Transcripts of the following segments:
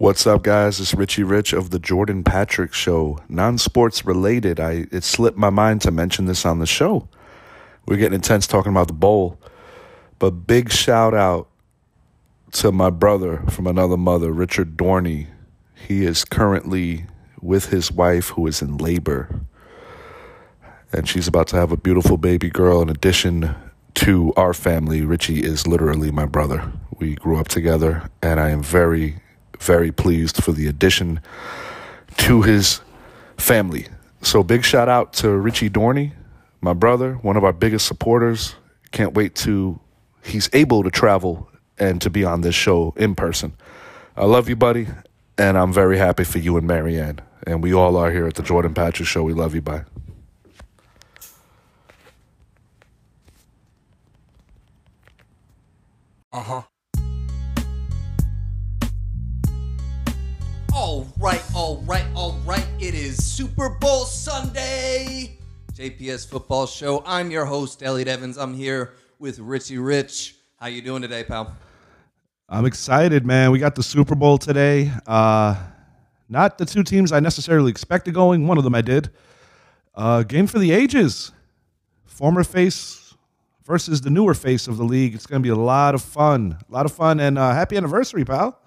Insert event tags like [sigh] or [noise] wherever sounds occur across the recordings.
What's up, guys? It's Richie Rich of the Jordan Patrick Show. Non sports related. I it slipped my mind to mention this on the show. We're getting intense talking about the bowl, but big shout out to my brother from another mother, Richard Dorney. He is currently with his wife, who is in labor, and she's about to have a beautiful baby girl. In addition to our family, Richie is literally my brother. We grew up together, and I am very very pleased for the addition to his family. So, big shout out to Richie Dorney, my brother, one of our biggest supporters. Can't wait to, he's able to travel and to be on this show in person. I love you, buddy, and I'm very happy for you and Marianne. And we all are here at the Jordan Patrick Show. We love you. Bye. Uh huh. All right, all right, all right. It is Super Bowl Sunday. JPS Football Show. I'm your host, Elliot Evans. I'm here with Richie Rich. How you doing today, pal? I'm excited, man. We got the Super Bowl today. Uh, not the two teams I necessarily expected going. One of them I did. Uh, game for the ages. Former face versus the newer face of the league. It's going to be a lot of fun. A lot of fun. And uh, happy anniversary, pal.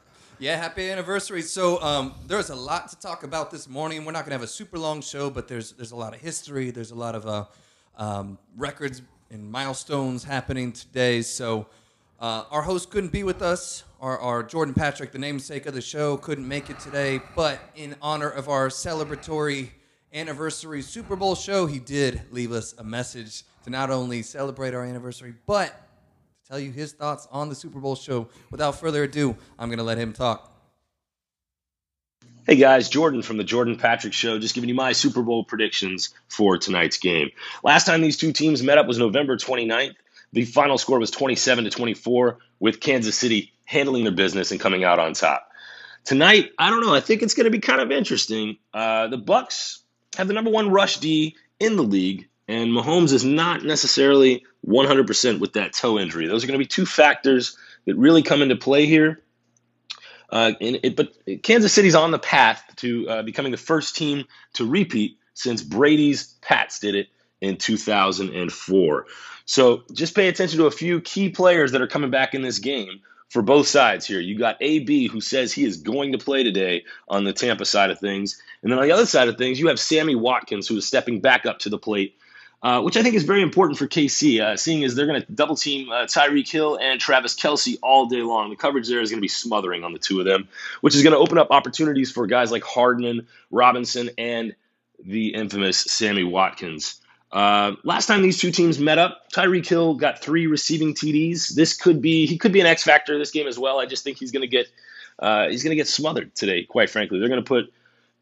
Yeah, happy anniversary. So um, there's a lot to talk about this morning. We're not going to have a super long show, but there's there's a lot of history. There's a lot of uh, um, records and milestones happening today. So uh, our host couldn't be with us. Our, our Jordan Patrick, the namesake of the show, couldn't make it today. But in honor of our celebratory anniversary Super Bowl show, he did leave us a message to not only celebrate our anniversary, but tell you his thoughts on the Super Bowl show. Without further ado, I'm going to let him talk. Hey guys, Jordan from the Jordan Patrick Show, just giving you my Super Bowl predictions for tonight's game. Last time these two teams met up was November 29th. The final score was 27 to 24, with Kansas City handling their business and coming out on top. Tonight, I don't know. I think it's going to be kind of interesting. Uh, the Bucks have the number one rush D in the league, and Mahomes is not necessarily 100% with that toe injury. Those are going to be two factors that really come into play here. Uh, it, but Kansas City's on the path to uh, becoming the first team to repeat since Brady's Pats did it in 2004. So just pay attention to a few key players that are coming back in this game for both sides here. You got AB, who says he is going to play today on the Tampa side of things. And then on the other side of things, you have Sammy Watkins, who is stepping back up to the plate uh, which I think is very important for KC, uh, seeing as they're going to double team uh, Tyreek Hill and Travis Kelce all day long. The coverage there is going to be smothering on the two of them, which is going to open up opportunities for guys like Hardman, Robinson, and the infamous Sammy Watkins. Uh, last time these two teams met up, Tyreek Hill got three receiving TDs. This could be he could be an X factor this game as well. I just think he's going to get uh, he's going to get smothered today. Quite frankly, they're going to put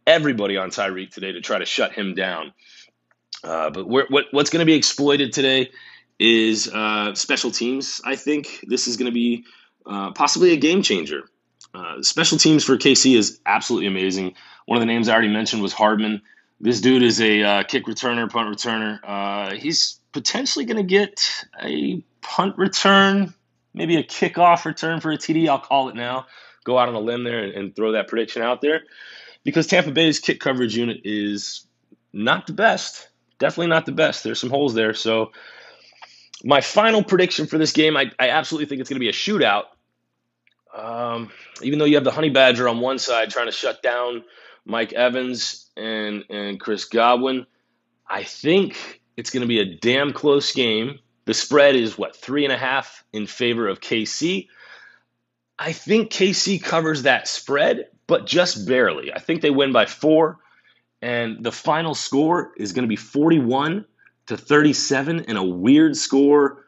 everybody on Tyreek today to try to shut him down. Uh, but what what's going to be exploited today is uh, special teams. I think this is going to be uh, possibly a game changer. Uh, special teams for KC is absolutely amazing. One of the names I already mentioned was Hardman. This dude is a uh, kick returner, punt returner. He's potentially going to get a punt return, maybe a kickoff return for a TD. I'll call it now. Go out on a limb there and, and throw that prediction out there because Tampa Bay's kick coverage unit is not the best definitely not the best. There's some holes there. So my final prediction for this game, I, I absolutely think it's going to be a shootout. Um, even though you have the Honey Badger on one side trying to shut down Mike Evans and and Chris Godwin, I think it's going to be a damn close game. The spread is what three and a half in favor of KC. I think KC covers that spread, but just barely. I think they win by four and the final score is going to be 41 to 37 in a weird score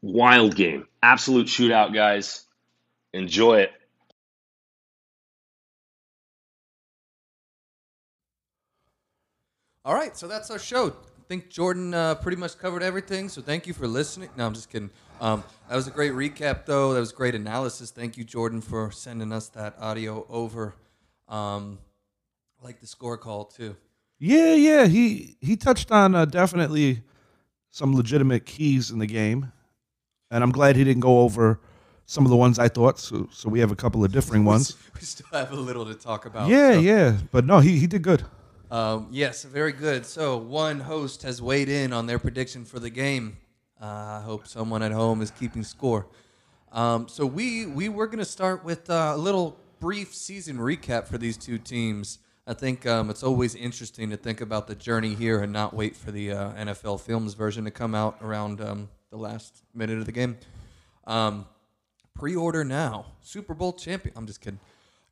wild game. Absolute shootout guys. Enjoy it. All right so that's our show. I think jordan uh, pretty much covered everything so thank you for listening. No i'm just kidding. Um, that was a great recap though. That was great analysis. Thank you jordan for sending us that audio over. Um, like the score call too. Yeah, yeah. He he touched on uh, definitely some legitimate keys in the game, and I'm glad he didn't go over some of the ones I thought. So, so we have a couple of differing [laughs] ones. We still have a little to talk about. Yeah, so- yeah. But no, he, he did good. Um, yes, very good. So one host has weighed in on their prediction for the game. Uh, I hope someone at home is keeping score. Um, so we we were going to start with uh, a little brief season recap for these two teams. I think um, it's always interesting to think about the journey here and not wait for the uh, NFL Films version to come out around um, the last minute of the game. Um, pre-order now. Super Bowl champion. I'm just kidding.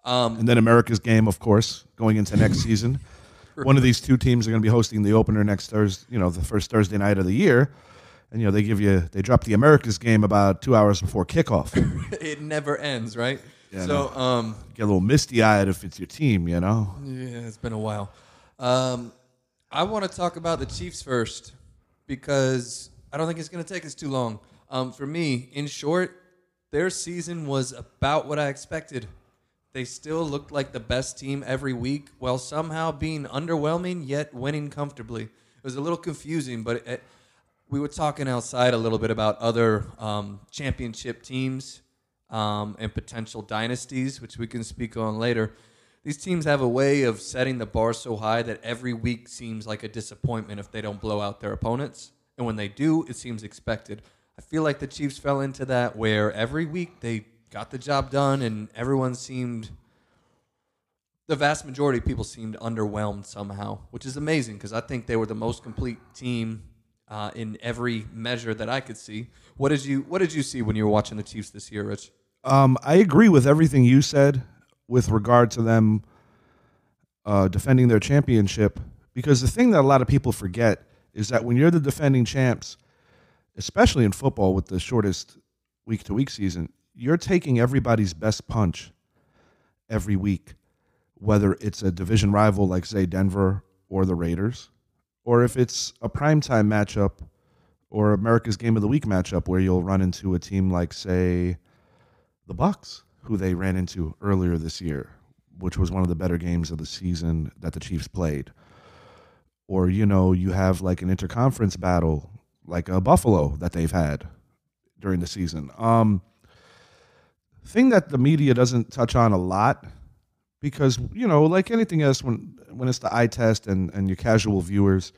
Um, And then America's game, of course, going into next [laughs] season. One of these two teams are going to be hosting the opener next Thursday, you know, the first Thursday night of the year. And, you know, they give you, they drop the America's game about two hours before kickoff. [laughs] it never ends, right? Yeah, so, um, Get a little misty eyed if it's your team, you know? Yeah, it's been a while. Um, I want to talk about the Chiefs first because I don't think it's going to take us too long. Um, for me, in short, their season was about what I expected. They still looked like the best team every week while somehow being underwhelming yet winning comfortably. It was a little confusing, but it, we were talking outside a little bit about other um, championship teams um, and potential dynasties, which we can speak on later. These teams have a way of setting the bar so high that every week seems like a disappointment if they don't blow out their opponents. And when they do, it seems expected. I feel like the Chiefs fell into that where every week they got the job done and everyone seemed, the vast majority of people seemed underwhelmed somehow, which is amazing because I think they were the most complete team uh, in every measure that I could see. What did you What did you see when you were watching the Chiefs this year, Rich? Um, I agree with everything you said with regard to them uh, defending their championship because the thing that a lot of people forget is that when you're the defending champs, especially in football with the shortest week to week season, you're taking everybody's best punch every week, whether it's a division rival like, say, Denver or the Raiders, or if it's a primetime matchup or America's Game of the Week matchup where you'll run into a team like, say, the Bucks, who they ran into earlier this year, which was one of the better games of the season that the Chiefs played. Or, you know, you have like an interconference battle, like a Buffalo that they've had during the season. Um, thing that the media doesn't touch on a lot, because you know, like anything else, when when it's the eye test and and your casual viewers,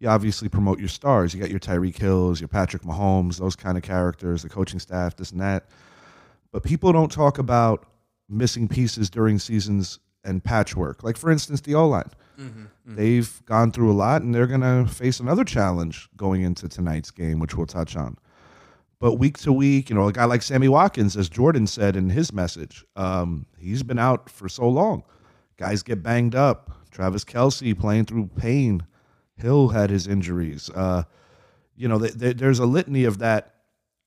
you obviously promote your stars. You got your Tyreek Hills, your Patrick Mahomes, those kind of characters, the coaching staff, this and that. But people don't talk about missing pieces during seasons and patchwork. Like for instance, the O line. They've gone through a lot, and they're going to face another challenge going into tonight's game, which we'll touch on. But week to week, you know, a guy like Sammy Watkins, as Jordan said in his message, um, he's been out for so long. Guys get banged up. Travis Kelce playing through pain. Hill had his injuries. Uh, you know, th- th- there's a litany of that,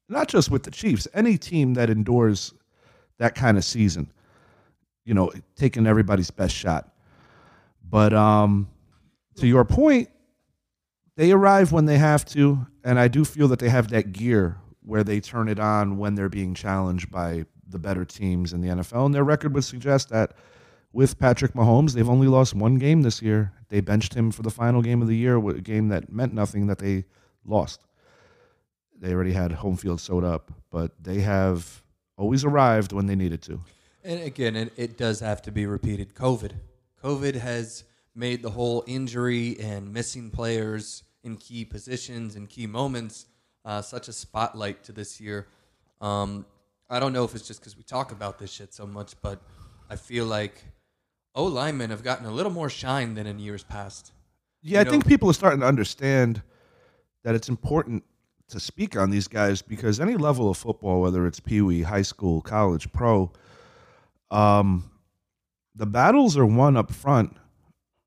not just with the Chiefs, any team that endures that kind of season, you know, taking everybody's best shot. But um, to your point, they arrive when they have to, and I do feel that they have that gear where they turn it on when they're being challenged by the better teams in the NFL. And their record would suggest that with Patrick Mahomes, they've only lost one game this year. They benched him for the final game of the year, a game that meant nothing that they lost. They already had home field sewed up, but they have always arrived when they needed to. And again, it, it does have to be repeated. COVID. COVID has made the whole injury and missing players in key positions and key moments uh, such a spotlight to this year. Um, I don't know if it's just because we talk about this shit so much, but I feel like O linemen have gotten a little more shine than in years past. Yeah, You I think people are starting to understand that it's important to speak on these guys because any level of football, whether it's pee wee, high school, college, pro, um, the battles are won up front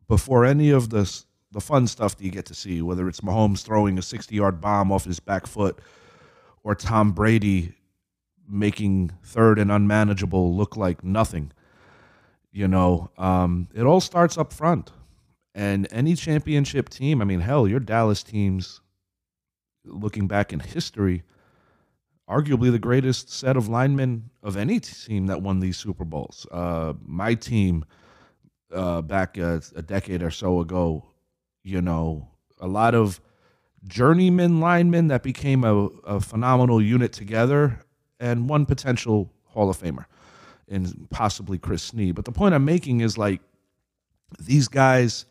before any of the the fun stuff that you get to see, whether it's Mahomes throwing a 60 yard bomb off his back foot or Tom Brady making third and unmanageable look like nothing. You know, um, it all starts up front. And any championship team, I mean, hell, your Dallas teams, looking back in history, arguably the greatest set of linemen of any team that won these Super Bowls. Uh, my team, uh, back a, a decade or so ago, you know, a lot of journeyman linemen that became a, a phenomenal unit together. and one potential Hall of Famer, and possibly Chris Snee. But the point I'm making is like these guys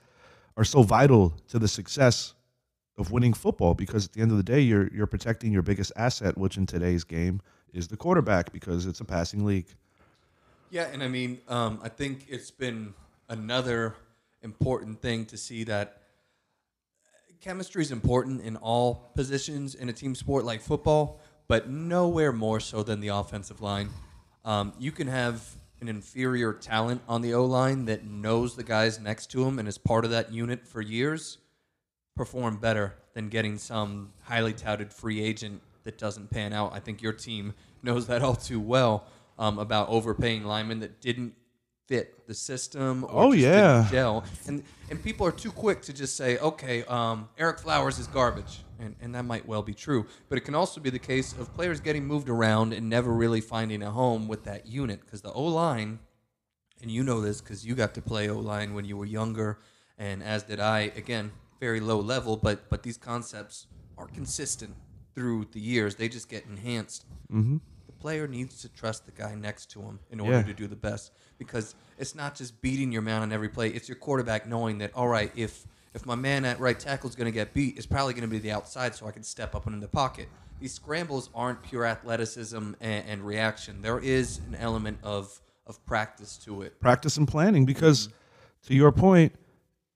are so vital to the success of winning football because at the end of the day, you're you're protecting your biggest asset, which in today's game is the quarterback because it's a passing league. Yeah, and I mean, um, I think it's been another important thing to see that chemistry is important in all positions in a team sport like football, but nowhere more so than the offensive line. Um, you can have an inferior talent on the O line that knows the guys next to him and is part of that unit for years perform better than getting some highly touted free agent that doesn't pan out. I think your team knows that all too well um, about overpaying linemen that didn't fit the system or Oh, yeah. didn't gel. And and people are too quick to just say, okay, um, Ereck Flowers is garbage. And, and that might well be true. But it can also be the case of players getting moved around and never really finding a home with that unit. Because the O line, and you know this because you got to play O line when you were younger, and as did I. Again, very low level, but but these concepts are consistent through the years. They just get enhanced. Mm-hmm. The player needs to trust the guy next to him in order Yeah. to do the best because it's not just beating your man on every play. It's your quarterback knowing that all right, if if my man at right tackle is going to get beat, it's probably going to be the outside, so I can step up and in the pocket. These scrambles aren't pure athleticism and, and reaction. There is an element of of practice to it. practice and planning because to your point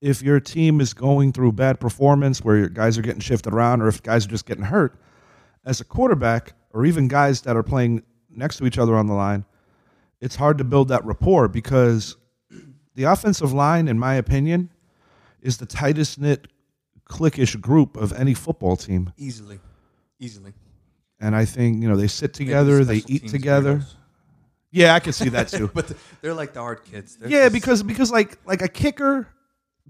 if your team is going through bad performance where your guys are getting shifted around or if guys are just getting hurt as a quarterback or even guys that are playing next to each other on the line it's hard to build that rapport because the offensive line in my opinion is the tightest knit cliquish group of any football team. Easily, easily. and i think you know they sit together they eat together. yeah i can see that too. [laughs] But they're like the hard kids. They're Yeah, just- because because like like a kicker,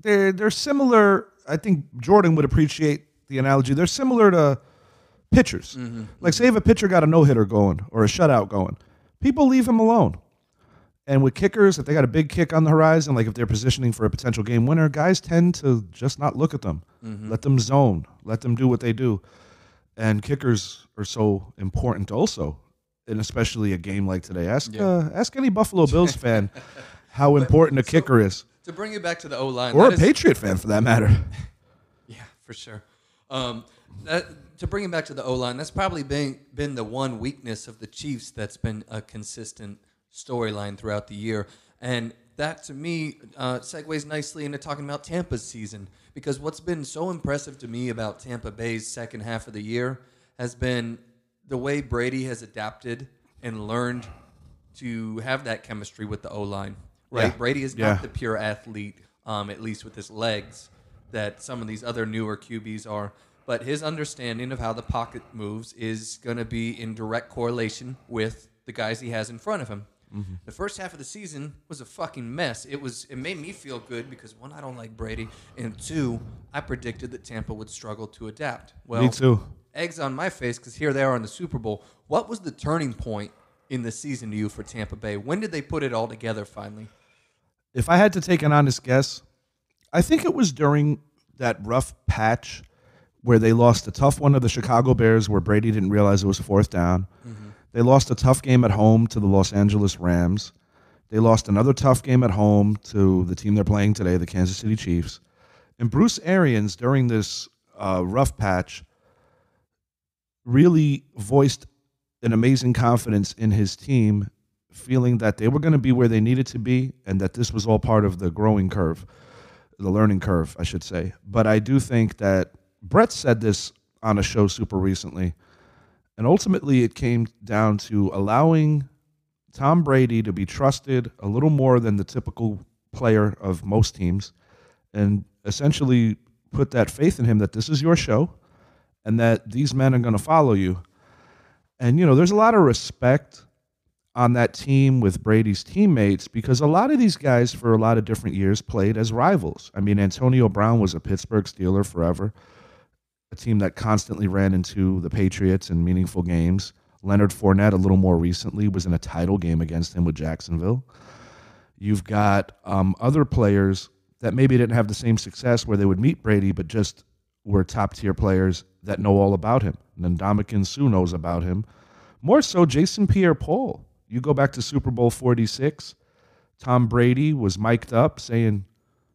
they're they're similar. I think Jordan would appreciate the analogy. They're similar to pitchers. Mm-hmm. Like say if a pitcher got a no hitter going or a shutout going, people leave him alone. And with kickers, if they got a big kick on the horizon, like if they're positioning for a potential game winner, guys tend to just not look at them. Mm-hmm. Let them zone. Let them do what they do. And kickers are so important also, and especially a game like today. Ask uh, ask any Buffalo Bills fan [laughs] how important a kicker is, to bring it back to the O line, or a Patriot fan for that matter. [laughs] Yeah, for sure. Um, that, to bring it back to the O line, that's probably been been the one weakness of the Chiefs that's been a consistent storyline throughout the year, and that to me uh, segues nicely into talking about Tampa's season because what's been so impressive to me about Tampa Bay's second half of the year has been the way Brady has adapted and learned to have that chemistry with the O line. Right, Yeah. Brady is Yeah. not the pure athlete, um, at least with his legs, that some of these other newer QBs are. But his understanding of how the pocket moves is going to be in direct correlation with the guys he has in front of him. The first half of the season was a fucking mess. It was. It made me feel good because one, I don't like Brady, and two, I predicted that Tampa would struggle to adapt. Well, Me too. eggs on my face because here they are in the Super Bowl. What was the turning point in the season to you for Tampa Bay? When did they put it all together finally? If I had to take an honest guess, I think it was during that rough patch where they lost a tough one to the Chicago Bears where Brady didn't realize it was fourth down. They lost a tough game at home to the Los Angeles Rams. They lost another tough game at home to the team they're playing today, the Kansas City Chiefs. And Bruce Arians, during this uh, rough patch, really voiced an amazing confidence in his team, feeling that they were going to be where they needed to be and that this was all part of the growing curve, the learning curve, I should say. But I do think that Brett said this on a show super recently. And ultimately, it came down to allowing Tom Brady to be trusted a little more than the typical player of most teams and essentially put that faith in him that this is your show and that these men are going to follow you. And, you know, there's a lot of respect on that team with Brady's teammates because a lot of these guys, for a lot of different years, played as rivals. I mean, Antonio Brown was a Pittsburgh Steeler forever, a team that constantly ran into the Patriots in meaningful games. Leonard Fournette, a little more recently, was in a title game against him with Jacksonville. You've got um, other players that maybe didn't have the same success where they would meet Brady, but just were top tier players that know all about him. And then Sue knows about him. More so, Jason Pierre Paul. You go back to Super Bowl 46, Tom Brady was mic'd up saying,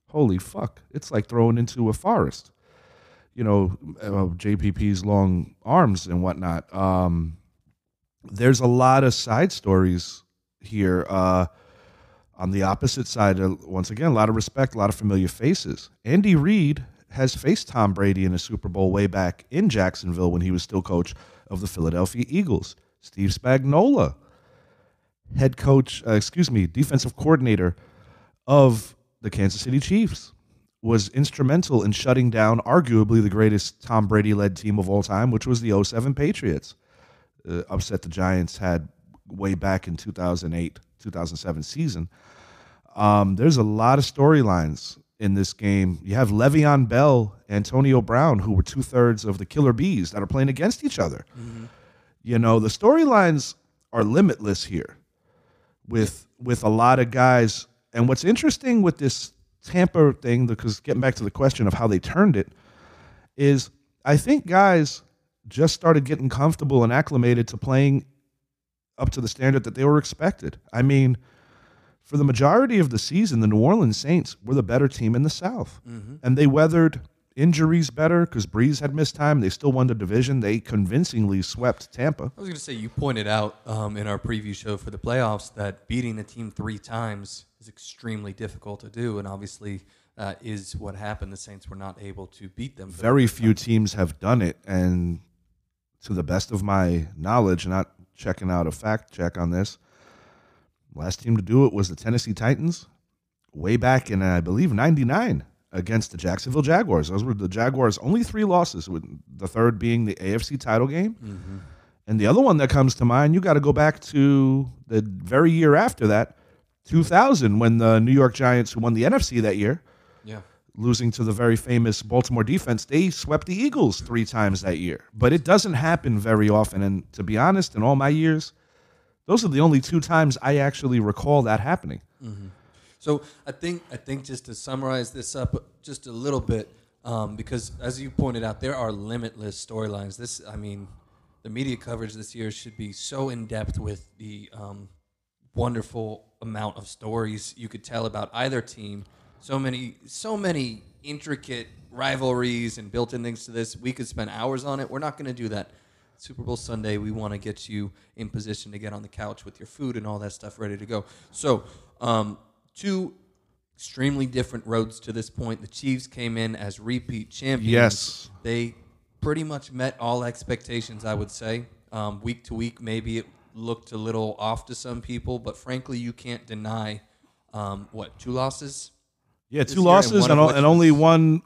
Holy fuck, it's like throwing into a forest. You know, uh, JPP's long arms and whatnot. Um, there's a lot of side stories here. Uh, on the opposite side, once again, a lot of respect, a lot of familiar faces. Andy Reid has faced Tom Brady in a Super Bowl way back in Jacksonville when he was still coach of the Philadelphia Eagles. Steve Spagnuolo, head coach, uh, excuse me, defensive coordinator of the Kansas City Chiefs, was instrumental in shutting down arguably the greatest Tom Brady led team of all time, which was the 07 Patriots. Uh, upset the Giants had way back in 2008 2007 season. Um, there's a lot of storylines in this game. You have Le'Veon Bell, Antonio Brown, who were two thirds of the Killer Bees that are playing against each other. Mm-hmm. You know, the storylines are limitless here with with a lot of guys. And what's interesting with this Tampa thing, because getting back to the question of how they turned it, is I think guys just started getting comfortable and acclimated to playing up to the standard that they were expected. I mean, for the majority of the season, the New Orleans Saints were the better team in the South, mm-hmm. and they weathered injuries better because Brees had missed time. They still won the division. They convincingly swept Tampa. I was going to say you pointed out um, in our preview show for the playoffs that beating a team three times is extremely difficult to do, and obviously. Uh, is what happened. The Saints were not able to beat them. Very few teams have done it, and to the best of my knowledge, not checking out a fact check on this. Last team to do it was the Tennessee Titans, way back in I believe '99 against the Jacksonville Jaguars. Those were the Jaguars' only three losses, with the third being the AFC title game. Mm-hmm. And the other one that comes to mind, you got to go back to the very year after that, 2000, when the New York Giants, who won the NFC that year, yeah, losing to the very famous Baltimore defense, they swept the Eagles three times that year. But it doesn't happen very often. And to be honest, in all my years, those are the only two times I actually recall that happening. Mm-hmm. So I think I think just to summarize this up just a little bit, um, because as you pointed out, there are limitless storylines. This, I mean, the media coverage this year should be so in depth with the um, wonderful amount of stories you could tell about either team so many so many intricate rivalries and built-in things to this. We could spend hours on it. We're not going to do that. Super Bowl Sunday, we want to get you in position to get on the couch with your food and all that stuff ready to go. So, um, two extremely different roads to this point. The Chiefs came in as repeat champions. Yes. They pretty much met all expectations, I would say. Um, week to week, maybe it looked a little off to some people, but frankly, you can't deny um, what, two losses? Yeah, two losses and, and, and only one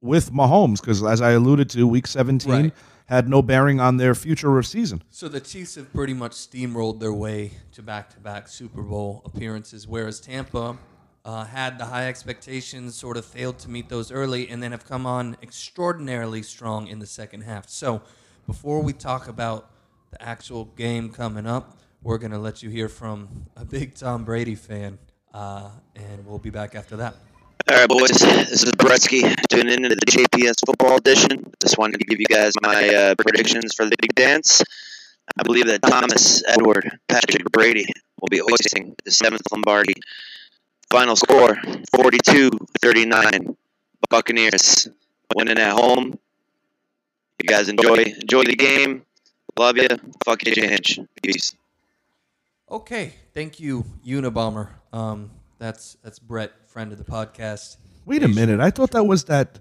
with Mahomes because, as I alluded to, Week 17 right. Had no bearing on their future or season. So the Chiefs have pretty much steamrolled their way to back-to-back Super Bowl appearances, whereas Tampa uh, had the high expectations, sort of failed to meet those early, and then have come on extraordinarily strong in the second half. So before we talk about the actual game coming up, we're going to let you hear from a big Tom Brady fan uh, and we'll be back after that. All right, boys. This is Bretsky tuning in to the JPS Football Edition. Just wanted to give you guys my uh, predictions for the big dance. I believe that Thomas Edward Patrick Brady will be hoisting the seventh Lombardi. Final score 42 39. Buccaneers winning at home. You guys enjoy enjoy the game. Love you. Fuck you, change. Peace. Okay, thank you, Unabomber. Um, that's that's Brett, friend of the podcast. Wait a minute, I thought that was that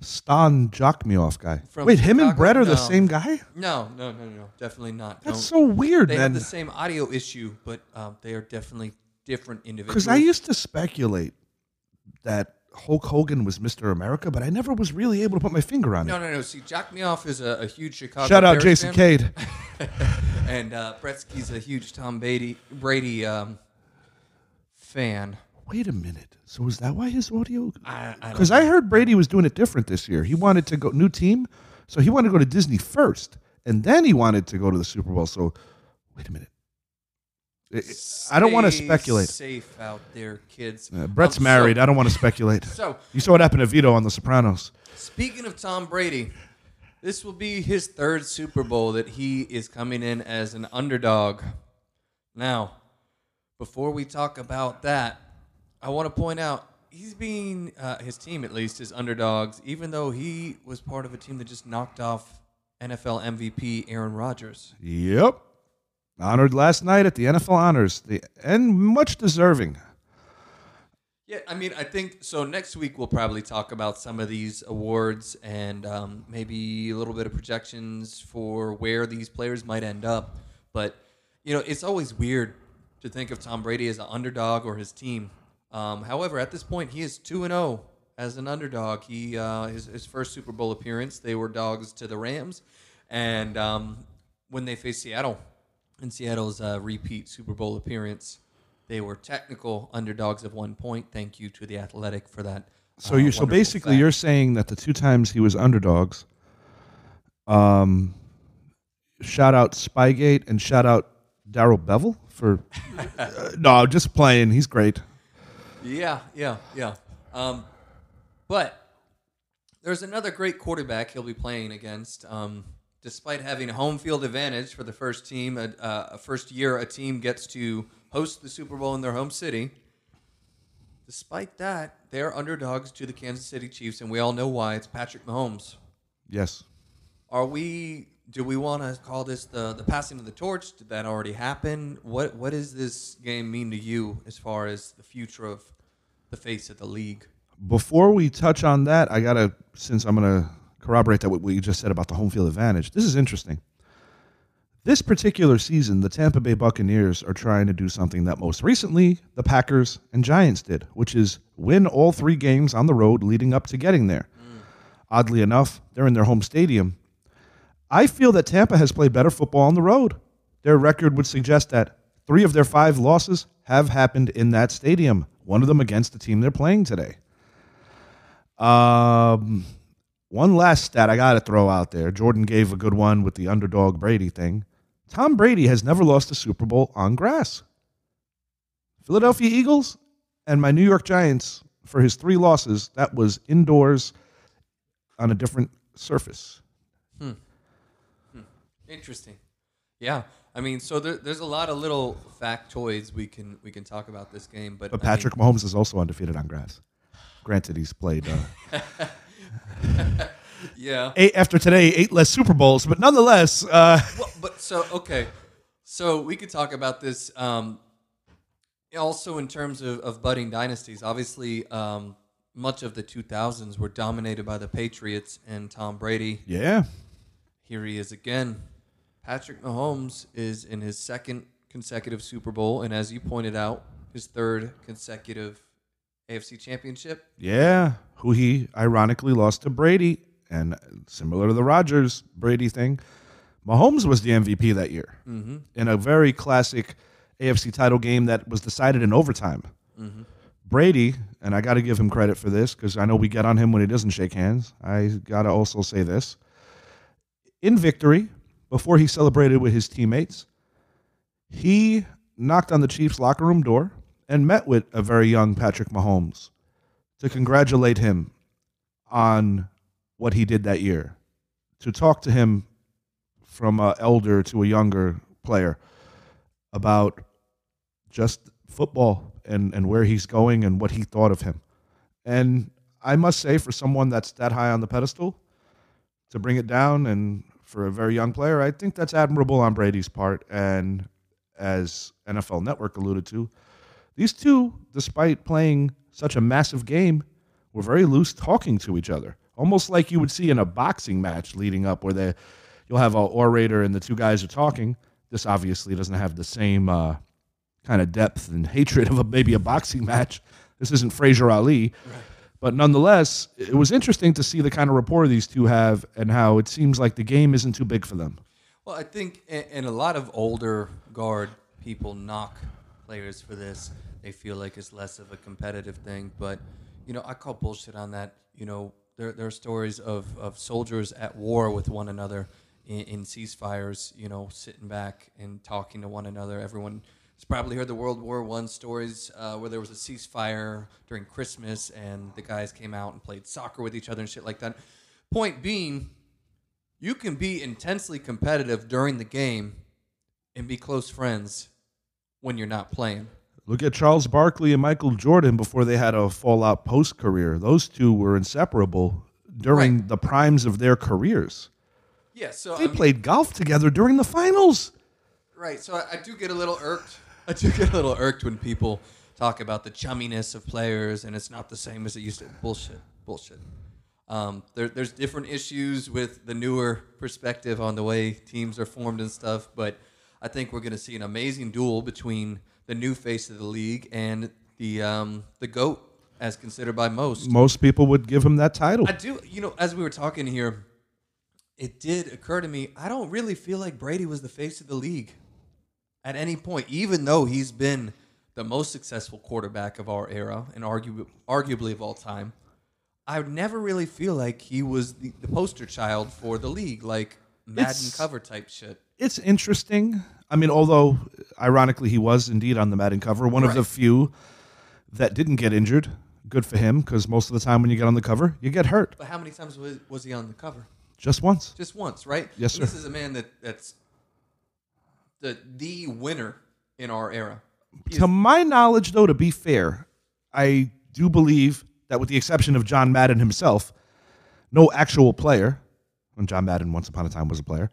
Stan Jachmioff guy. From Wait, him and Brett are the same guy? No, no, no, no, definitely not. That's Don't- so weird. They have the same audio issue, but um, they are definitely different individuals. because I used to speculate that Hulk Hogan was Mr. America, but I never was really able to put my finger on it. no, no. No. See, Jachmioff is a, a huge Chicago. Shout out Bears Jason fan. Cade. [laughs] and uh, Bretsky's a huge Tom Brady Brady um, fan. Wait a minute. So is that why his audio? I Because I, heard Brady was doing it different this year. He wanted to go new team, so he wanted to go to Disney first, and then he wanted to go to the Super Bowl. So, wait a minute. I don't want to speculate. Safe out there, kids. Uh, Brett's um, married. So, I don't want to speculate. [laughs] So you saw what happened to Vito on The Sopranos. Speaking of Tom Brady, This will be his third Super Bowl that he is coming in as an underdog. Now, before we talk about that, I want to point out he's being uh, his team at least is underdogs, even though he was part of a team that just knocked off NFL MVP Aaron Rodgers. Yep. Honored last night at the NFL Honors, the, and much deserving. Yeah, I mean, I think so. Next week we'll probably talk about some of these awards and um, maybe a little bit of projections for where these players might end up. But you know, it's always weird to think of Tom Brady as an underdog or his team. Um, however, at this point, he is two and zero as an underdog. He uh, his his first Super Bowl appearance, they were dogs to the Rams, and um, when they faced Seattle in Seattle's uh, repeat Super Bowl appearance, they were technical underdogs of one point. Thank you to the Athletic for that. So uh, you so basically fact. you're saying that the two times he was underdogs, um, shout out Spygate and shout out Darrell Bevell for [laughs] uh, no, just playing. He's great. Yeah, yeah, yeah. Um, but there's another great quarterback he'll be playing against. Um, despite having a home field advantage for the first team, a, uh, a first year a team gets to host the Super Bowl in their home city. Despite that, they're underdogs to the Kansas City Chiefs, and we all know why. It's Patrick Mahomes. Yes. Are we? Do we want to call this the the passing of the torch? Did that already happen? What What does this game mean to you as far as the future of the face of the league? Before we touch on that, I gotta since I'm gonna corroborate that what we just said about the home field advantage. This is interesting. This particular season, the Tampa Bay Buccaneers are trying to do something that most recently the Packers and Giants did, which is win all three games on the road leading up to getting there. Mm. Oddly enough, they're in their home stadium. I feel that Tampa has played better football on the road. Their record would suggest that three of their five losses have happened in that stadium, one of them against the team they're playing today. Um, one last stat I got to throw out there. Jordan gave a good one with the underdog Brady thing. Tom Brady has never lost a Super Bowl on grass. Philadelphia Eagles and my New York Giants, for his three losses, that was indoors on a different surface. Interesting. Yeah, I mean, so there, there's a lot of little factoids we can we can talk about this game, but But I mean, Patrick Mahomes is also undefeated on grass. Granted, he's played uh, [laughs] yeah. eight after today, eight less Super Bowls, but nonetheless, uh, Well, but so okay, so we could talk about this um, also in terms of, of budding dynasties. Obviously, um, much of the 2000s were dominated by the Patriots and Tom Brady. yeah, Here he is again. Patrick Mahomes is in his second consecutive Super Bowl, and as you pointed out, his third consecutive AFC Championship. Yeah, who he ironically lost to Brady, and similar to the Rodgers Brady thing, Mahomes was the MVP that year mm-hmm. in a very classic AFC title game that was decided in overtime. Mm-hmm. Brady, and I got to give him credit for this because I know we get on him when he doesn't shake hands. I got to also say this. In victory, before he celebrated with his teammates, he knocked on the Chiefs' locker room door and met with a very young Patrick Mahomes to congratulate him on what he did that year, to talk to him from an elder to a younger player about just football and, and where he's going and what he thought of him. And I must say, for someone that's that high on the pedestal, to bring it down and for a very young player, I think that's admirable on Brady's part. And as NFL Network alluded to, these two, despite playing such a massive game, were very loose talking to each other, almost like you would see in a boxing match leading up, where they you'll have an orator and the two guys are talking. This obviously doesn't have the same uh, kind of depth and [laughs] hatred of a, maybe a boxing match. This isn't Frazier Ali, but nonetheless, it was interesting to see the kind of rapport these two have and how it seems like the game isn't too big for them. Well, I think, and a lot of older guard people knock players for this. They feel like it's less of a competitive thing, but you know, I call bullshit on that. You know, there there are stories of of soldiers at war with one another in, in ceasefires. You know, sitting back and talking to one another. Everyone has probably heard the World War One stories uh, where there was a ceasefire during Christmas and the guys came out and played soccer with each other and shit like that. Point being, you can be intensely competitive during the game and be close friends when you're not playing. Look at Charles Barkley and Michael Jordan before they had a fallout post career. Those two were inseparable during Right. the primes of their careers. Yeah, so They I mean- played golf together during the finals. Right. So I, I do get a little irked. [laughs] I do get a little irked when people talk about the chumminess of players and it's not the same as it used to. Bullshit. Bullshit. Um, there, there's different issues with the newer perspective on the way teams are formed and stuff, but I think we're going to see an amazing duel between the new face of the league and the um, the goat, as considered by most. Most people would give him that title. I do. You know, as we were talking here, it did occur to me. I don't really feel like Brady was the face of the league at any point, even though he's been the most successful quarterback of our era and argu- arguably of all time. I would never really feel like he was the, the poster child for the league, like Madden It's- cover type shit. it's interesting. I mean, although ironically he was indeed on the Madden cover, one of the few that didn't get injured. Good for him, because most of the time when you get on the cover, you get hurt. But how many times was, was he on the cover? Just once. Just once, right? Yes, And This is a man that that's the the winner in our era. He is To my knowledge, though, to be fair, I do believe that with the exception of John Madden himself, no actual player, and John Madden once upon a time was a player,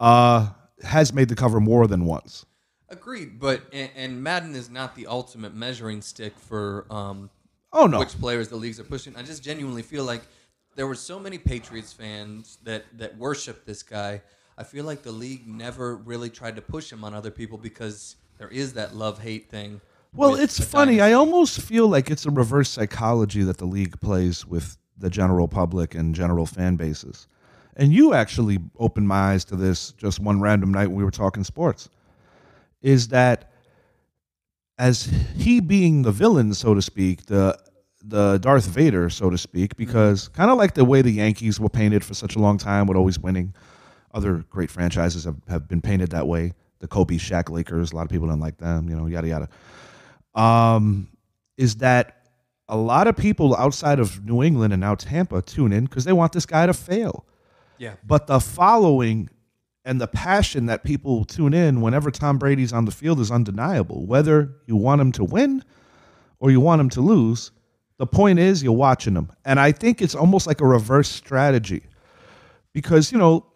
uh, has made the cover more than once. Agreed, but and, and Madden is not the ultimate measuring stick for um, Oh no. which players the leagues are pushing. I just genuinely feel like there were so many Patriots fans that that worship this guy. I feel like the league never really tried to push him on other people because there is that love hate thing. Well, it's funny. I almost feel like it's a reverse psychology that the league plays with the general public and general fan bases. And you actually opened my eyes to this just one random night when we were talking sports. Is that as he being the villain, so to speak, the the Darth Vader, so to speak, mm-hmm. because kind of like the way the Yankees were painted for such a long time with always winning. Other great franchises have, have been painted that way. The Kobe Shaq Lakers, a lot of people don't like them, you know, yada yada um, is that a lot of people outside of New England and now Tampa tune in because they want this guy to fail. Yeah. But the following and the passion that people tune in whenever Tom Brady's on the field is undeniable. Whether you want him to win or you want him to lose, the point is you're watching him. And I think it's almost like a reverse strategy because, you know,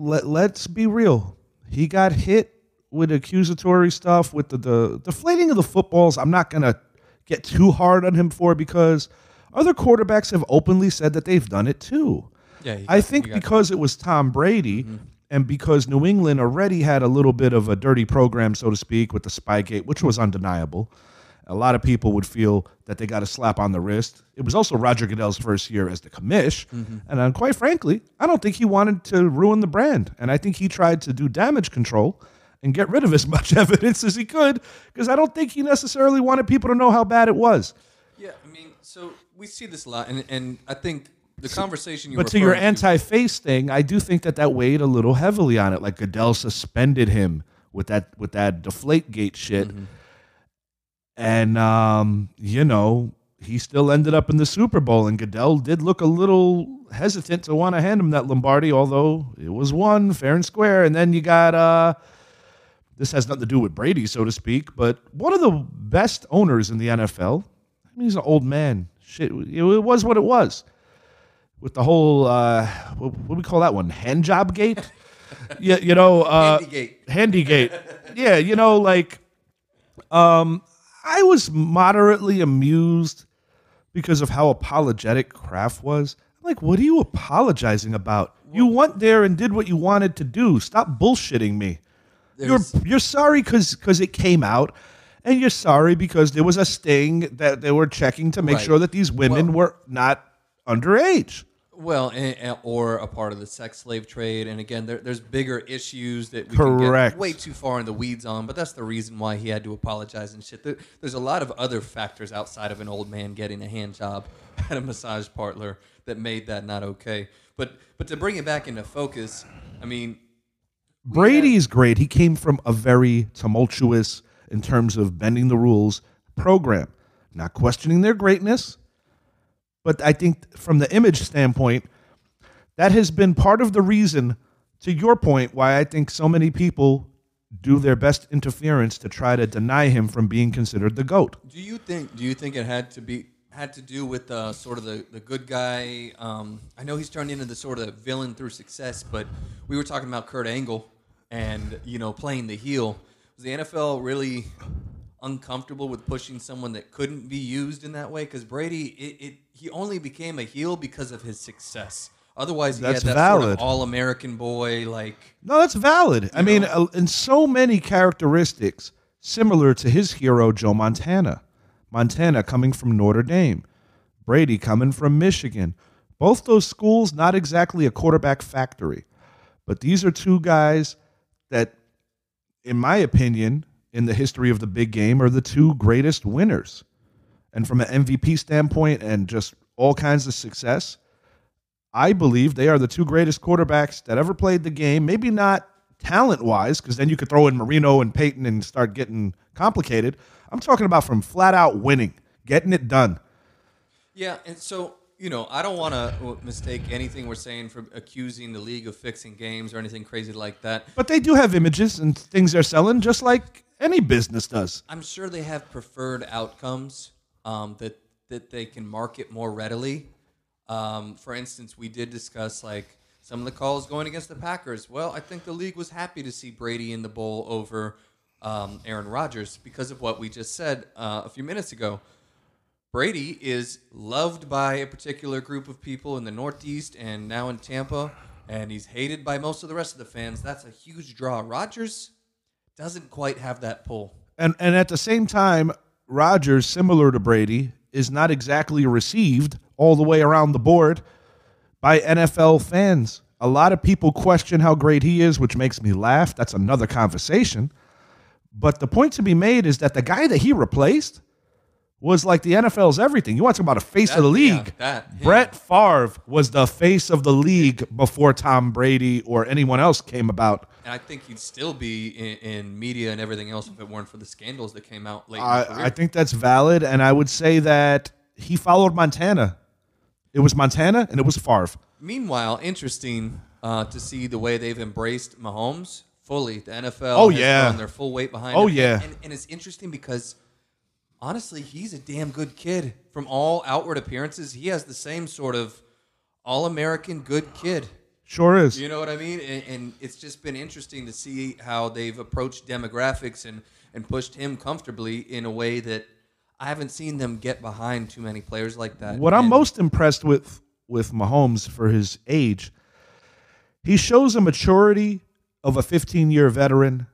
let, let's be real. He got hit with accusatory stuff with the, the deflating of the footballs. I'm not going to get too hard on him for because other quarterbacks have openly said that they've done it too. Yeah, you I think got- Mm-hmm. because it was Tom Brady and because New England already had a little bit of a dirty program, so to speak, with the Spygate, which was undeniable. A lot of people would feel that they got a slap on the wrist. It was also Roger Goodell's first year as the commish. Mm-hmm. And uh, quite frankly, I don't think he wanted to ruin the brand. And I think he tried to do damage control and get rid of as [laughs] much evidence as he could because I don't think he necessarily wanted people to know how bad it was. Yeah, I mean, so we see this a lot, and and I think the conversation you But to your anti-face thing, I do think that that weighed a little heavily on it. Like Goodell suspended him with that with that deflate gate shit, Mm-hmm. And um, you know he still ended up in the Super Bowl. And Goodell did look a little hesitant to want to hand him that Lombardi, although it was one fair and square. And then you got uh, this has nothing to do with Brady, so to speak, but one of the best owners in the NFL. I mean, he's an old man. Shit, it was what it was with the whole uh, what, what do we call that one? Hand job gate. yeah, you know, uh, Handygate. handy gate. yeah, you know, like, um, I was moderately amused because of how apologetic Kraft was. I'm like, what are you apologizing about? You went there and did what you wanted to do. Stop bullshitting me. You're you're sorry because because it came out, and you're sorry because there was a sting that they were checking to make Right. sure that these women Well- were not underage. Well, and, and- or a part of the sex slave trade, and again, there, there's bigger issues that we Correct. can get way too far in the weeds on. But that's the reason why he had to apologize and shit. There, there's a lot of other factors outside of an old man getting a hand job [laughs] at a massage parlor that made that not okay. But but to bring it back into focus, I mean, Brady's great. He came from a very tumultuous, in terms of bending the rules, program. Not questioning their greatness, but I think from the image standpoint, that has been part of the reason, to your point, why I think so many people do their best interference to try to deny him from being considered the goat. Do you think? Do you think it had to be had to do with uh, sort of the, the good guy? Um, I know he's turned into the sort of villain through success, but we were talking about Kurt Angle and you know playing the heel. Was the NFL really uncomfortable with pushing someone that couldn't be used in that way? Because Brady, it, it he only became a heel because of his success. Otherwise, he That's had that sort valid. of all-American boy. Like, No, that's valid. I mean, uh, in so many characteristics similar to his hero, Joe Montana. Montana coming from Notre Dame, Brady coming from Michigan. Both those schools, not exactly a quarterback factory, but these are two guys that, in my opinion, in the history of the big game, are the two greatest winners. And from an MVP standpoint and just all kinds of success, I believe they are the two greatest quarterbacks that ever played the game. Maybe not talent wise, because then you could throw in Marino and Peyton and start getting complicated. I'm talking about from flat out winning, getting it done. Yeah, and so you know, I don't want to uh, mistake anything we're saying for accusing the league of fixing games or anything crazy like that. But they do have images and things they're selling, just like any business does. I'm sure they have preferred outcomes um, that that they can market more readily. Um, for instance, we did discuss like some of the calls going against the Packers. Well, I think the league was happy to see Brady in the bowl over um, Aaron Rodgers because of what we just said uh, a few minutes ago. Brady is loved by a particular group of people in the Northeast and now in Tampa, and he's hated by most of the rest of the fans. That's a huge draw. Rodgers doesn't quite have that pull. And and at the same time, Rodgers, similar to Brady, is not exactly received all the way around the board by NFL fans. A lot of people question how great he is, which makes me laugh. That's another conversation. But the point to be made is that the guy that he replaced was like the NFL's everything. You want to talk about a face of the That- yeah, league? that, yeah. Brett Favre was the face of the league before Tom Brady or anyone else came about. And I think he'd still be in, in media and everything else if it weren't for the scandals that came out late. in his career. I, I think that's valid, and I would say that he followed Montana. It was Montana, and it was Favre. Meanwhile, interesting uh, to see the way they've embraced Mahomes fully. The NFL Oh, has yeah. their full weight behind Oh, him. yeah. And, and it's interesting because honestly, he's a damn good kid. From all outward appearances, he has the same sort of all-American good kid. Sure is. You know what I mean? And, and it's just been interesting to see how they've approached demographics and, and pushed him comfortably in a way that I haven't seen them get behind too many players like that. What I'm most impressed with with Mahomes for his age, he shows a maturity of a 15 year veteran.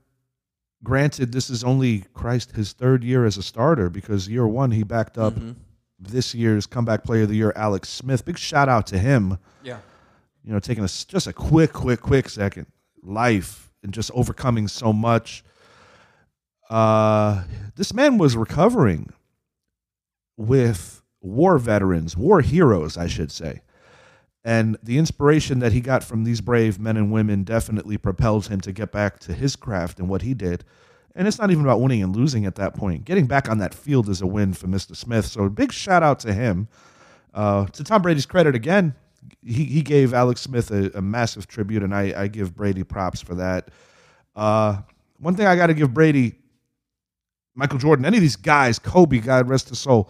Granted, this is only Christ his third year as a starter because year one he backed up this year's comeback player of the year, Alex Smith. Big shout out to him. yeah. you know, taking a, s- just a quick, quick, quick second, life and just overcoming so much. Uh, this man was recovering with war veterans, war heroes, I should say. And the inspiration that he got from these brave men and women definitely propelled him to get back to his craft and what he did. And it's not even about winning and losing at that point. Getting back on that field is a win for Mr. Smith. So a big shout out to him. Uh, to Tom Brady's credit again, he, he gave Alex Smith a, a massive tribute, and I, I give Brady props for that. Uh, one thing I got to give Brady, Michael Jordan, any of these guys, Kobe, God rest his soul,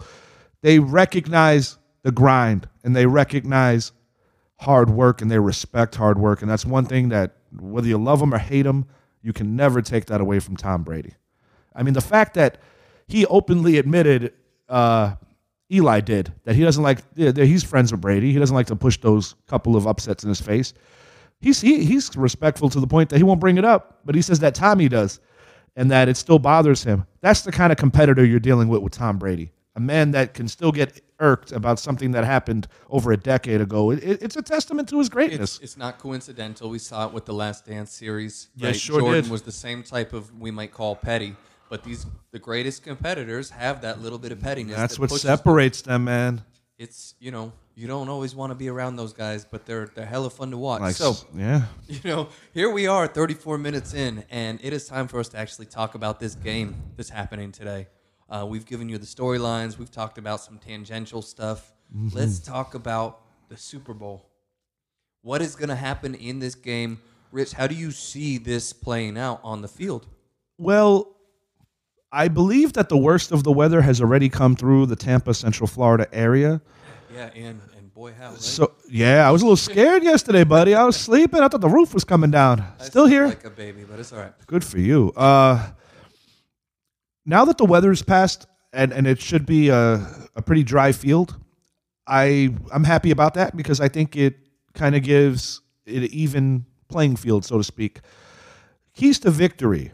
they recognize the grind and they recognize hard work and they respect hard work. And that's one thing that, whether you love him or hate him, you can never take that away from Tom Brady. I mean, the fact that he openly admitted, uh, Eli did, that he doesn't like, he's friends with Brady. He doesn't like to push those couple of upsets in his face. He's, he, he's respectful to the point that he won't bring it up, but he says that Tommy does and that it still bothers him. That's the kind of competitor you're dealing with with Tom Brady. A man that can still get irked about something that happened over a decade ago. It, it- it's a testament to his greatness. It's, it's not coincidental. We saw it with the Last Dance series. Yeah, right? sure Jordan did. was the same type of we might call petty, but these the greatest competitors have that little bit of pettiness. That's that what pushes them. separates them, man. It's you know you don't always want to be around those guys, but they're they're hella fun to watch. Like, so yeah. [laughs] you know, here we are, 34 minutes in, and it is time for us to actually talk about this game that's happening today. Uh, we've given you the storylines. We've talked about some tangential stuff. Mm-hmm. Let's talk about the Super Bowl. What is going to happen in this game? Rich, how do you see this playing out on the field? Well, I believe that the worst of the weather has already come through the Tampa, Central Florida area. Yeah, and, and boy, how. Right? So yeah, I was a little scared [laughs] yesterday, buddy. I was sleeping. I thought the roof was coming down. I Still here. Like a baby, but it's all right. Good for you. Uh, now that the weather's passed and, and it should be a, a pretty dry field, I I'm happy about that because I think it kind of gives it an even playing field, so to speak. Keys to victory.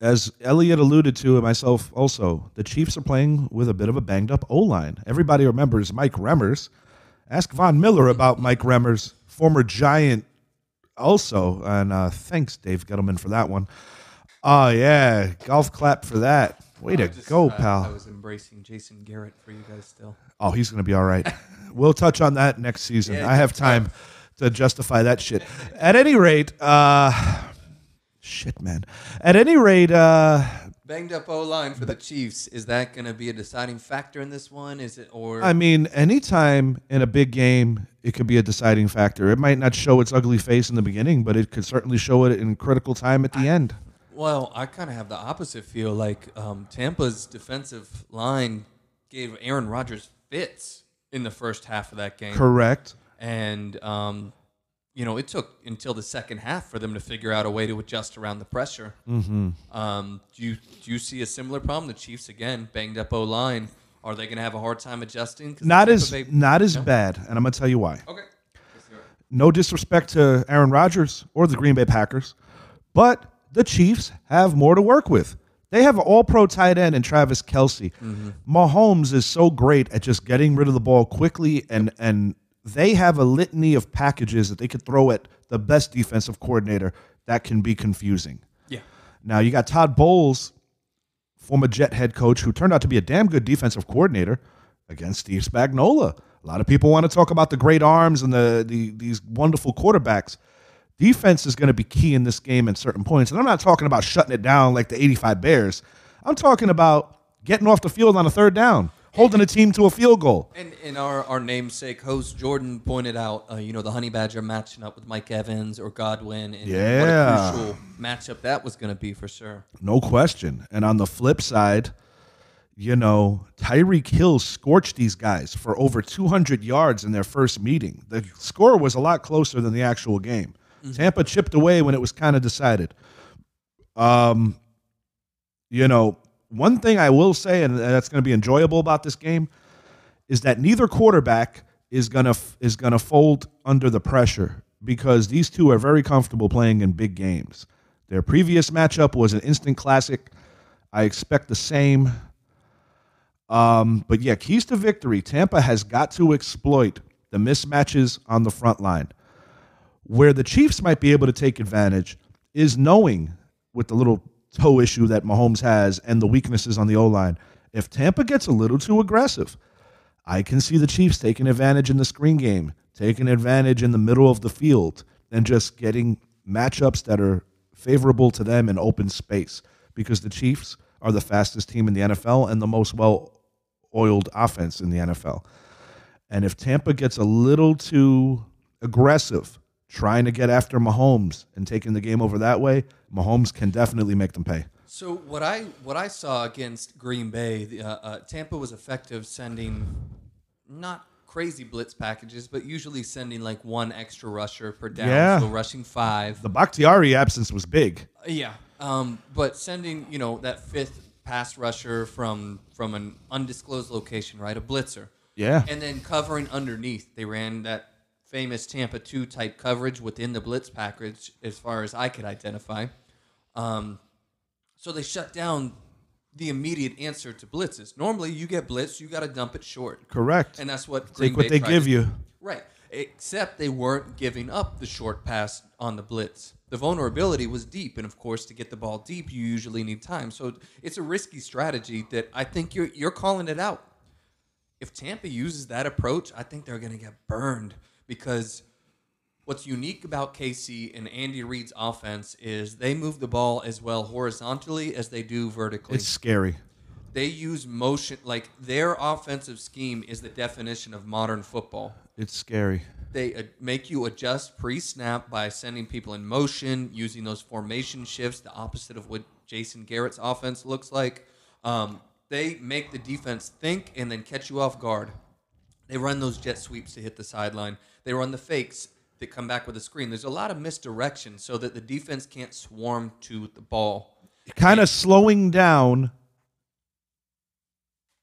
As Elliot alluded to, and myself also, the Chiefs are playing with a bit of a banged up O line. Everybody remembers Mike Remmers. Ask Von Miller about Mike Remmers, former Giant, also. And uh, thanks, Dave Gettleman, for that one. Oh, yeah. Golf clap for that. Way to just, go, uh, pal. I was embracing Jason Garrett for you guys still. Oh, he's going to be all right. [laughs] we'll touch on that next season. Yeah, I have time to justify that shit. At any rate, uh, shit, man. At any rate, uh, Banged up O line for the Chiefs. Is that going to be a deciding factor in this one? Is it or I mean, anytime in a big game, it could be a deciding factor. It might not show its ugly face in the beginning, but it could certainly show it in critical time at the end. Well, I kind of have the opposite feel. Like um, Tampa's defensive line gave Aaron Rodgers fits in the first half of that game, Correct. and um, you know it took until the second half for them to figure out a way to adjust around the pressure. Mm-hmm. Um, do you do you see a similar problem? The Chiefs again banged up O line. Are they going to have a hard time adjusting? Not as Bay- not as No? bad, and I'm gonna tell you why. Okay. No disrespect to Aaron Rodgers or the Green Bay Packers, but the Chiefs have more to work with. They have an all pro tight end in Travis Kelce. Mm-hmm. Mahomes is so great at just getting rid of the ball quickly, and, and they have a litany of packages that they could throw at the best defensive coordinator that can be confusing. Yeah. Now, you got Todd Bowles, former Jet head coach, who turned out to be a damn good defensive coordinator against Steve Spagnuolo. A lot of people want to talk about the great arms and the, the these wonderful quarterbacks. Defense is going to be key in this game at certain points. And I'm not talking about shutting it down like the 85 Bears. I'm talking about getting off the field on a third down, holding a team to a field goal. And, and our, our namesake host Jordan pointed out, uh, you know, the Honey Badger matching up with Mike Evans or Godwin, and Yeah. what a crucial matchup that was going to be for sure. No question. And on the flip side, you know, Tyreek Hill scorched these guys for over 200 yards in their first meeting. The score was a lot closer than the actual game. Tampa chipped away when it was kind of decided. Um, you know, one thing I will say, and that's going to be enjoyable about this game, is that neither quarterback is gonna is gonna fold under the pressure because these two are very comfortable playing in big games. Their previous matchup was an instant classic. I expect the same. Um, but yeah, keys to victory. Tampa has got to exploit the mismatches on the front line. Where the Chiefs might be able to take advantage is knowing with the little toe issue that Mahomes has and the weaknesses on the O line. If Tampa gets a little too aggressive, I can see the Chiefs taking advantage in the screen game, taking advantage in the middle of the field, and just getting matchups that are favorable to them in open space because the Chiefs are the fastest team in the NFL and the most well oiled offense in the NFL. And if Tampa gets a little too aggressive trying to get after Mahomes and taking the game over that way, Mahomes can definitely make them pay. So what I what I saw against Green Bay, the, uh, uh, Tampa was effective sending not crazy blitz packages, but usually sending like one extra rusher per down, Yeah. so rushing five. The Bakhtiari absence was big. Yeah, um, but sending you know that fifth pass rusher from from an undisclosed location, right? A blitzer. Yeah. And then covering underneath, they ran that famous Tampa two type coverage within the blitz package, as far as I could identify. Um, so they shut down the immediate answer to blitzes. Normally, you get blitz, you got to dump it short, Correct. and that's what Green Take what Bay they give you. Right. Except they weren't giving up the short pass on the blitz. The vulnerability was deep, and of course, to get the ball deep, you usually need time. So it's a risky strategy that I think you're you're calling it out. If Tampa uses that approach, I think they're going to get burned because what's unique about KC and Andy Reid's offense is they move the ball as well horizontally as they do vertically It's scary. they use motion like their offensive scheme is the definition of modern football. It's scary. They uh, make you adjust pre-snap by sending people in motion, using those formation shifts, the opposite of what Jason Garrett's offense looks like. Um, they make the defense think and then catch you off guard. They run those jet sweeps to hit the sideline. They run the fakes that come back with a screen. There's a lot of misdirection so that the defense can't swarm to the ball. Kind of slowing down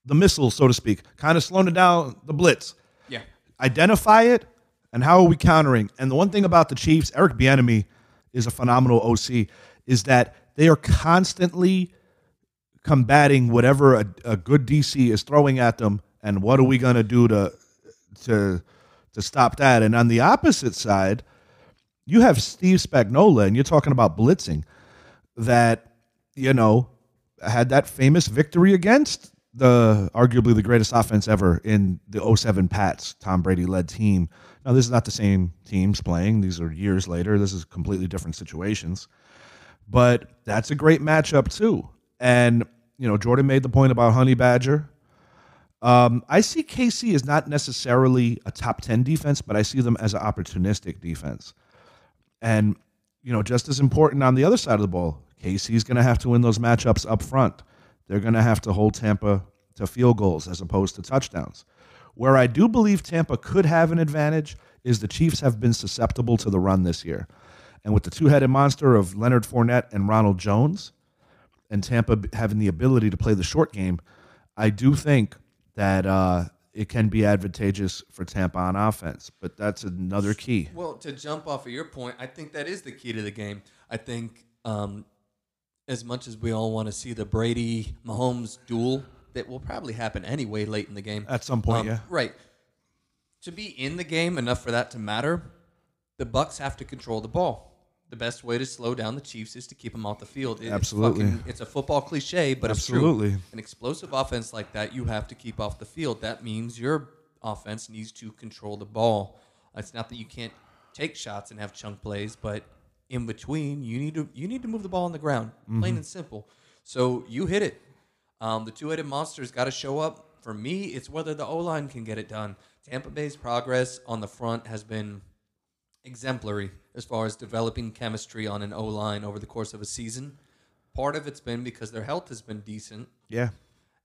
the missile, so to speak. Kind of slowing it down the blitz. Yeah. Identify it, and how are we countering? And the one thing about the Chiefs, Eric Bieniemy is a phenomenal OC, is that they are constantly combating whatever a, a good DC is throwing at them, and what are we going to do to to to stop that? And on the opposite side, you have Steve Spagnuolo, and you're talking about blitzing that you know had that famous victory against the arguably the greatest offense ever in the 07 Pats Tom Brady led team. Now this is not the same teams playing. These are years later. This is completely different situations. But that's a great matchup too. And you know, Jordan made the point about Honey Badger. Um, I see KC as not necessarily a top 10 defense, but I see them as an opportunistic defense. And, you know, just as important on the other side of the ball, KC is going to have to win those matchups up front. They're going to have to hold Tampa to field goals as opposed to touchdowns. Where I do believe Tampa could have an advantage is the Chiefs have been susceptible to the run this year. And with the two headed monster of Leonard Fournette and Ronald Jones, and Tampa having the ability to play the short game, I do think that uh, it can be advantageous for Tampa on offense. But that's another key. Well, to jump off of your point, I think that is the key to the game. I think um, as much as we all want to see the Brady Mahomes duel, that will probably happen anyway late in the game. At some point, Um, yeah. Right. To be in the game enough for that to matter, the Bucks have to control the ball. The best way to slow down the Chiefs is to keep them off the field. It- it's Absolutely. fucking- It's, a football cliche, but it's Absolutely. true. An explosive offense like that, you have to keep off the field. That means your offense needs to control the ball. It's not that you can't take shots and have chunk plays, but in between, you need to you need to move the ball on the ground, plain and simple. So you hit it. Um, the two-headed monster's got to show up. For me, it's whether the O line can get it done. Tampa Bay's progress on the front has been exemplary as far as developing chemistry on an O line over the course of a season. Part of it's been because their health has been decent, Yeah.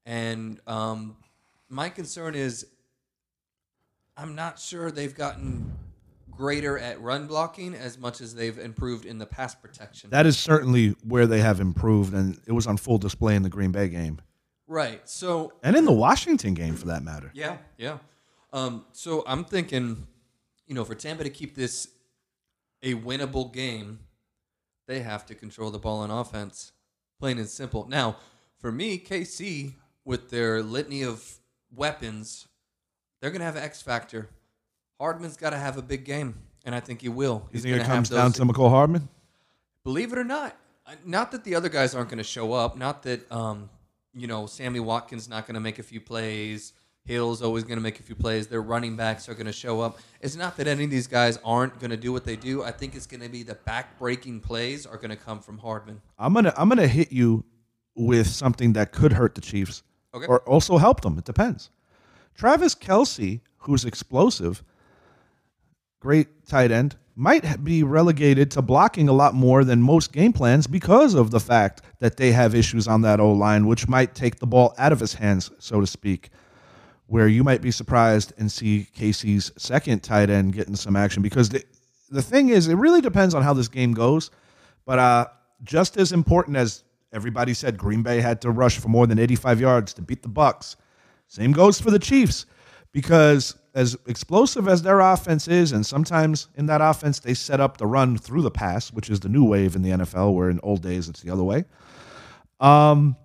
and um, my concern is I'm not sure they've gotten greater at run blocking as much as they've improved in the pass protection. That is certainly where they have improved, and it was on full display in the Green Bay game right. So and in the Washington game for that matter. Yeah, yeah. Um, so I'm thinking, you know, for Tampa to keep this a winnable game, they have to control the ball on offense, plain and simple. Now, for me, KC with their litany of weapons, they're gonna have an X factor. Hardman's got to have a big game, and I think he will. He's gonna have comes down to Mecole Hardman? Believe it or not, not that the other guys aren't going to show up. Not that um, you know Sammy Watkins not going to make a few plays. Hill's always going to make a few plays. Their running backs are going to show up. It's not that any of these guys aren't going to do what they do. I think it's going to be the back-breaking plays are going to come from Hardman. I'm gonna I'm gonna hit you with something that could hurt the Chiefs, Okay. or also help them. It depends. Travis Kelce, who's explosive, great tight end, might be relegated to blocking a lot more than most game plans because of the fact that they have issues on that O line, which might take the ball out of his hands, so to speak. Where you might be surprised and see KC's second tight end getting some action because the, the thing is, it really depends on how this game goes. But uh, just as important as everybody said, Green Bay had to rush for more than 85 yards to beat the Bucks. Same goes for the Chiefs because as explosive as their offense is, and sometimes in that offense they set up the run through the pass, which is the new wave in the NFL, where in old days it's the other way. Um,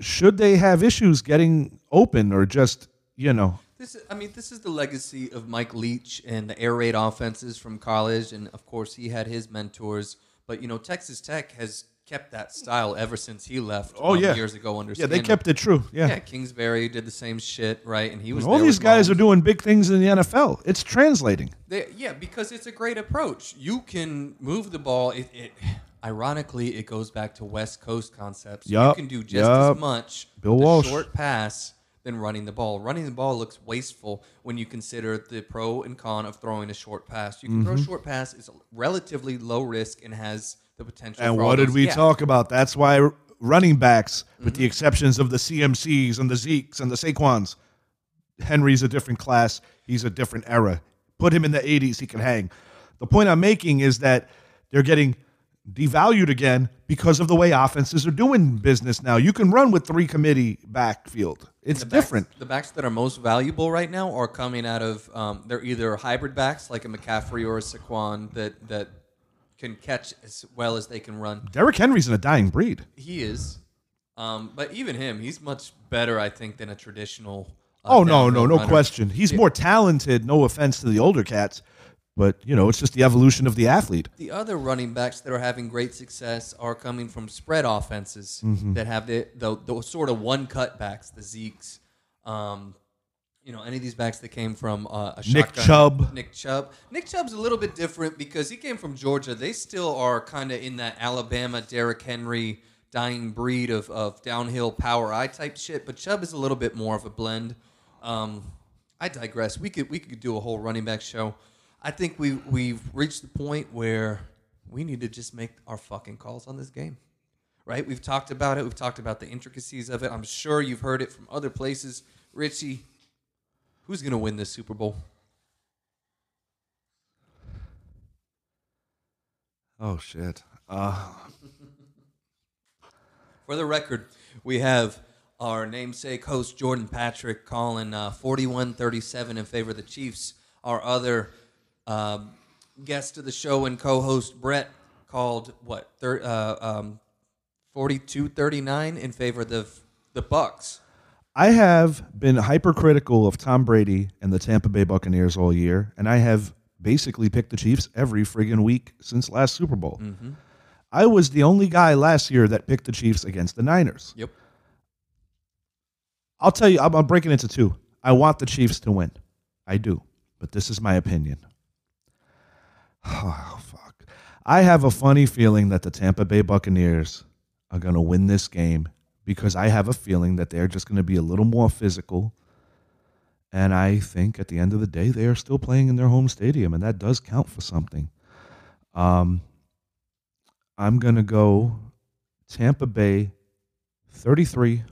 should they have issues getting open or just you know This is, I mean, this is the legacy of Mike Leach and the air raid offenses from college, and of course he had his mentors. But you know, Texas Tech has kept that style ever since he left. Oh, um, yeah. years ago under yeah they kept it true yeah. Yeah, Kingsbury did the same shit, right? And he was All these guys Mahomes. are doing big things in the NFL. It's translating. They, yeah, because it's a great approach. You can move the ball. It, it ironically, it goes back to West Coast concepts. you can do just yup. as much Bill with a Walsh. short pass than running the ball. Running the ball looks wasteful when you consider the pro and con of throwing a short pass. You can throw a short pass; it's relatively low risk and has the potential. And what did we yeah. talk about? That's why running backs, with the mm-hmm. exceptions of the CMCs and the Zekes and the Saquons, Henry's a different class. He's a different era. Put him in the 80s, he can hang. The point I'm making is that they're getting devalued again because of the way offenses are doing business now. You can run with three committee backfield. It's The backs- different. the backs that are most valuable right now are coming out of um, they're either hybrid backs like a McCaffrey or a Saquon that that can catch as well as they can run. Derrick Henry's in a dying breed. He is, um, but even him, he's much better, I think, than a traditional. uh, Oh no, no, no runner. question. He's more talented. No offense to the older cats, but you know, it's just the evolution of the athlete. The other running backs that are having great success are coming from spread offenses Mm-hmm. that have the, the the sort of one cut backs, the Zekes. Um, you know, any of these backs that came from uh, a Nick Chubb. Nick Chubb. Nick Chubb's a little bit different because he came from Georgia. They still are kind of in that Alabama Derrick Henry dying breed of, of downhill power eye type shit. But Chubb is a little bit more of a blend. Um, I digress. We could we could do a whole running back show. I think we we've reached the point where we need to just make our fucking calls on this game. Right? We've talked about it. We've talked about the intricacies of it. I'm sure you've heard it from other places. Richie, who's going to win this Super Bowl? Oh shit. Uh, [laughs] For the record, we have our namesake host Jordan Patrick calling uh, 41-37 in favor of the Chiefs. Our other um, guest of the show and co-host Brett called what thir- uh, um, 42-39 in favor of the the Bucks. I have been hypercritical of Tom Brady and the Tampa Bay Buccaneers all year, and I have basically picked the Chiefs every friggin' week since last Super Bowl. I was the only guy last year that picked the Chiefs against the Niners. Yep. I'll tell you, I'm, I'm breaking into two. I want the Chiefs to win. I do. But this is my opinion. [sighs] Oh, fuck. I have a funny feeling that the Tampa Bay Buccaneers are going to win this game because I have a feeling that they're just going to be a little more physical. And I think at the end of the day, they are still playing in their home stadium, and that does count for something. Um, I'm going to go Tampa Bay 33,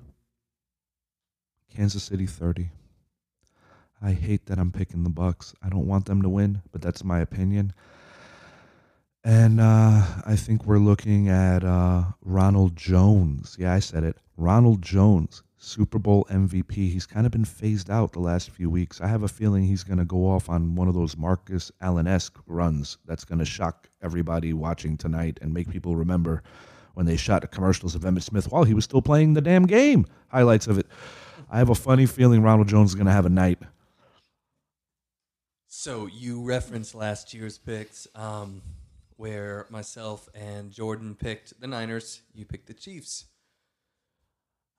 Kansas City 30. I hate that I'm picking the Bucks. I don't want them to win, but that's my opinion. And uh, I think we're looking at uh, Ronald Jones. Yeah, I said it. Ronald Jones, Super Bowl MVP. He's kind of been phased out the last few weeks. I have a feeling he's going to go off on one of those Marcus Allen esque runs that's going to shock everybody watching tonight and make people remember when they shot commercials of Emmitt Smith while he was still playing the damn game. Highlights of it. I have a funny feeling Ronald Jones is going to have a night. So you referenced last year's picks, um, where myself and Jordan picked the Niners. You picked the Chiefs.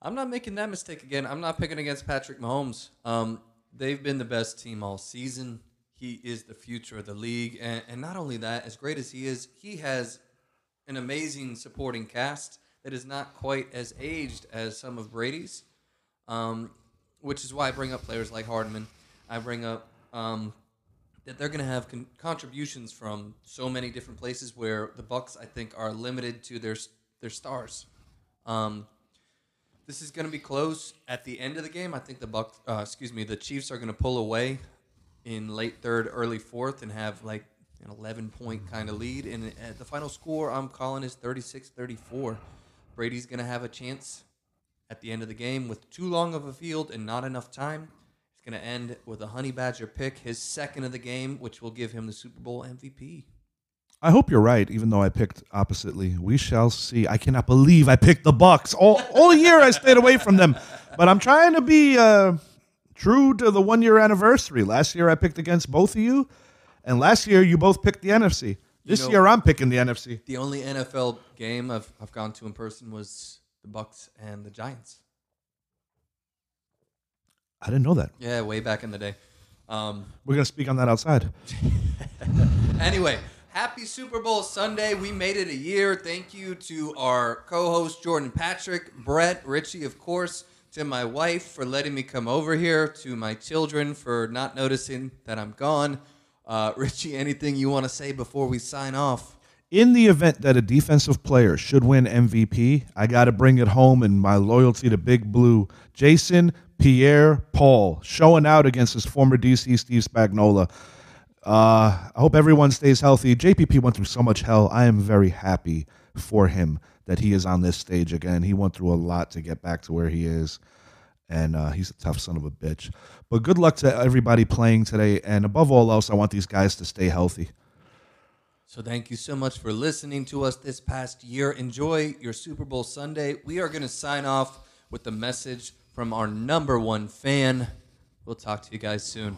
I'm not making that mistake again. I'm not picking against Patrick Mahomes. Um, they've been the best team all season. He is the future of the league, and, and not only that, as great as he is, he has an amazing supporting cast that is not quite as aged as some of Brady's. Um, which is why I bring up players like Hardman. I bring up um, that they're going to have con- contributions from so many different places where the Bucks, I think, are limited to their their stars. Um, this is going to be close at the end of the game. I think the Bucks, uh, excuse me, the Chiefs are going to pull away in late third, early fourth, and have like an 11 point kind of lead. And at the final score, I'm calling is 36 34. Brady's going to have a chance at the end of the game with too long of a field and not enough time. Going to end with a Honey Badger pick, his second of the game, which will give him the Super Bowl MVP. I hope you're right, even though I picked oppositely. We shall see. I cannot believe I picked the Bucks. All, all year I stayed away from them. But I'm trying to be uh, true to the one year anniversary. Last year I picked against both of you, and last year you both picked the NFC. This know- year I'm picking the NFC. The only NFL game I've, I've gone to in person was the Bucks and the Giants. I didn't know that. Yeah, way back in the day. Um, We're going to speak on that outside. [laughs] anyway, Happy Super Bowl Sunday. We made it a year. Thank you to our co host, Jordan Patrick, Brett, Richie, of course, to my wife for letting me come over here, to my children for not noticing that I'm gone. Uh, Richie, anything you want to say before we sign off? In the event that a defensive player should win MVP, I got to bring it home in my loyalty to Big Blue. Jason Pierre Paul showing out against his former DC Steve Spagnuolo. Uh, I hope everyone stays healthy. JPP went through so much hell. I am very happy for him that he is on this stage again. He went through a lot to get back to where he is, and uh, he's a tough son of a bitch. But good luck to everybody playing today, and above all else, I want these guys to stay healthy. So thank you so much for listening to us this past year. Enjoy your Super Bowl Sunday. We are going to sign off with the message from our number one fan. We'll talk to you guys soon.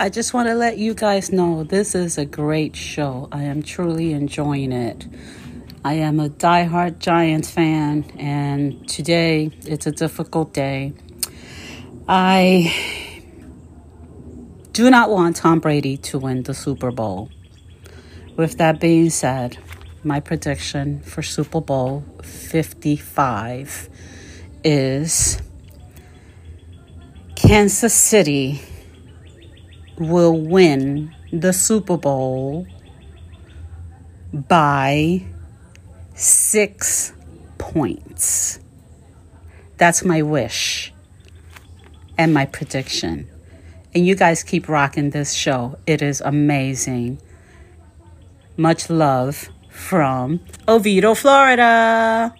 I just want to let you guys know this is a great show. I am truly enjoying it. I am a diehard Giants fan, and today it's a difficult day. I do not want Tom Brady to win the Super Bowl. With that being said, my prediction for Super Bowl 55 is Kansas City will win the Super Bowl by six points. That's my wish and my prediction. And you guys keep rocking this show. It is amazing. Much love from Oviedo, Florida.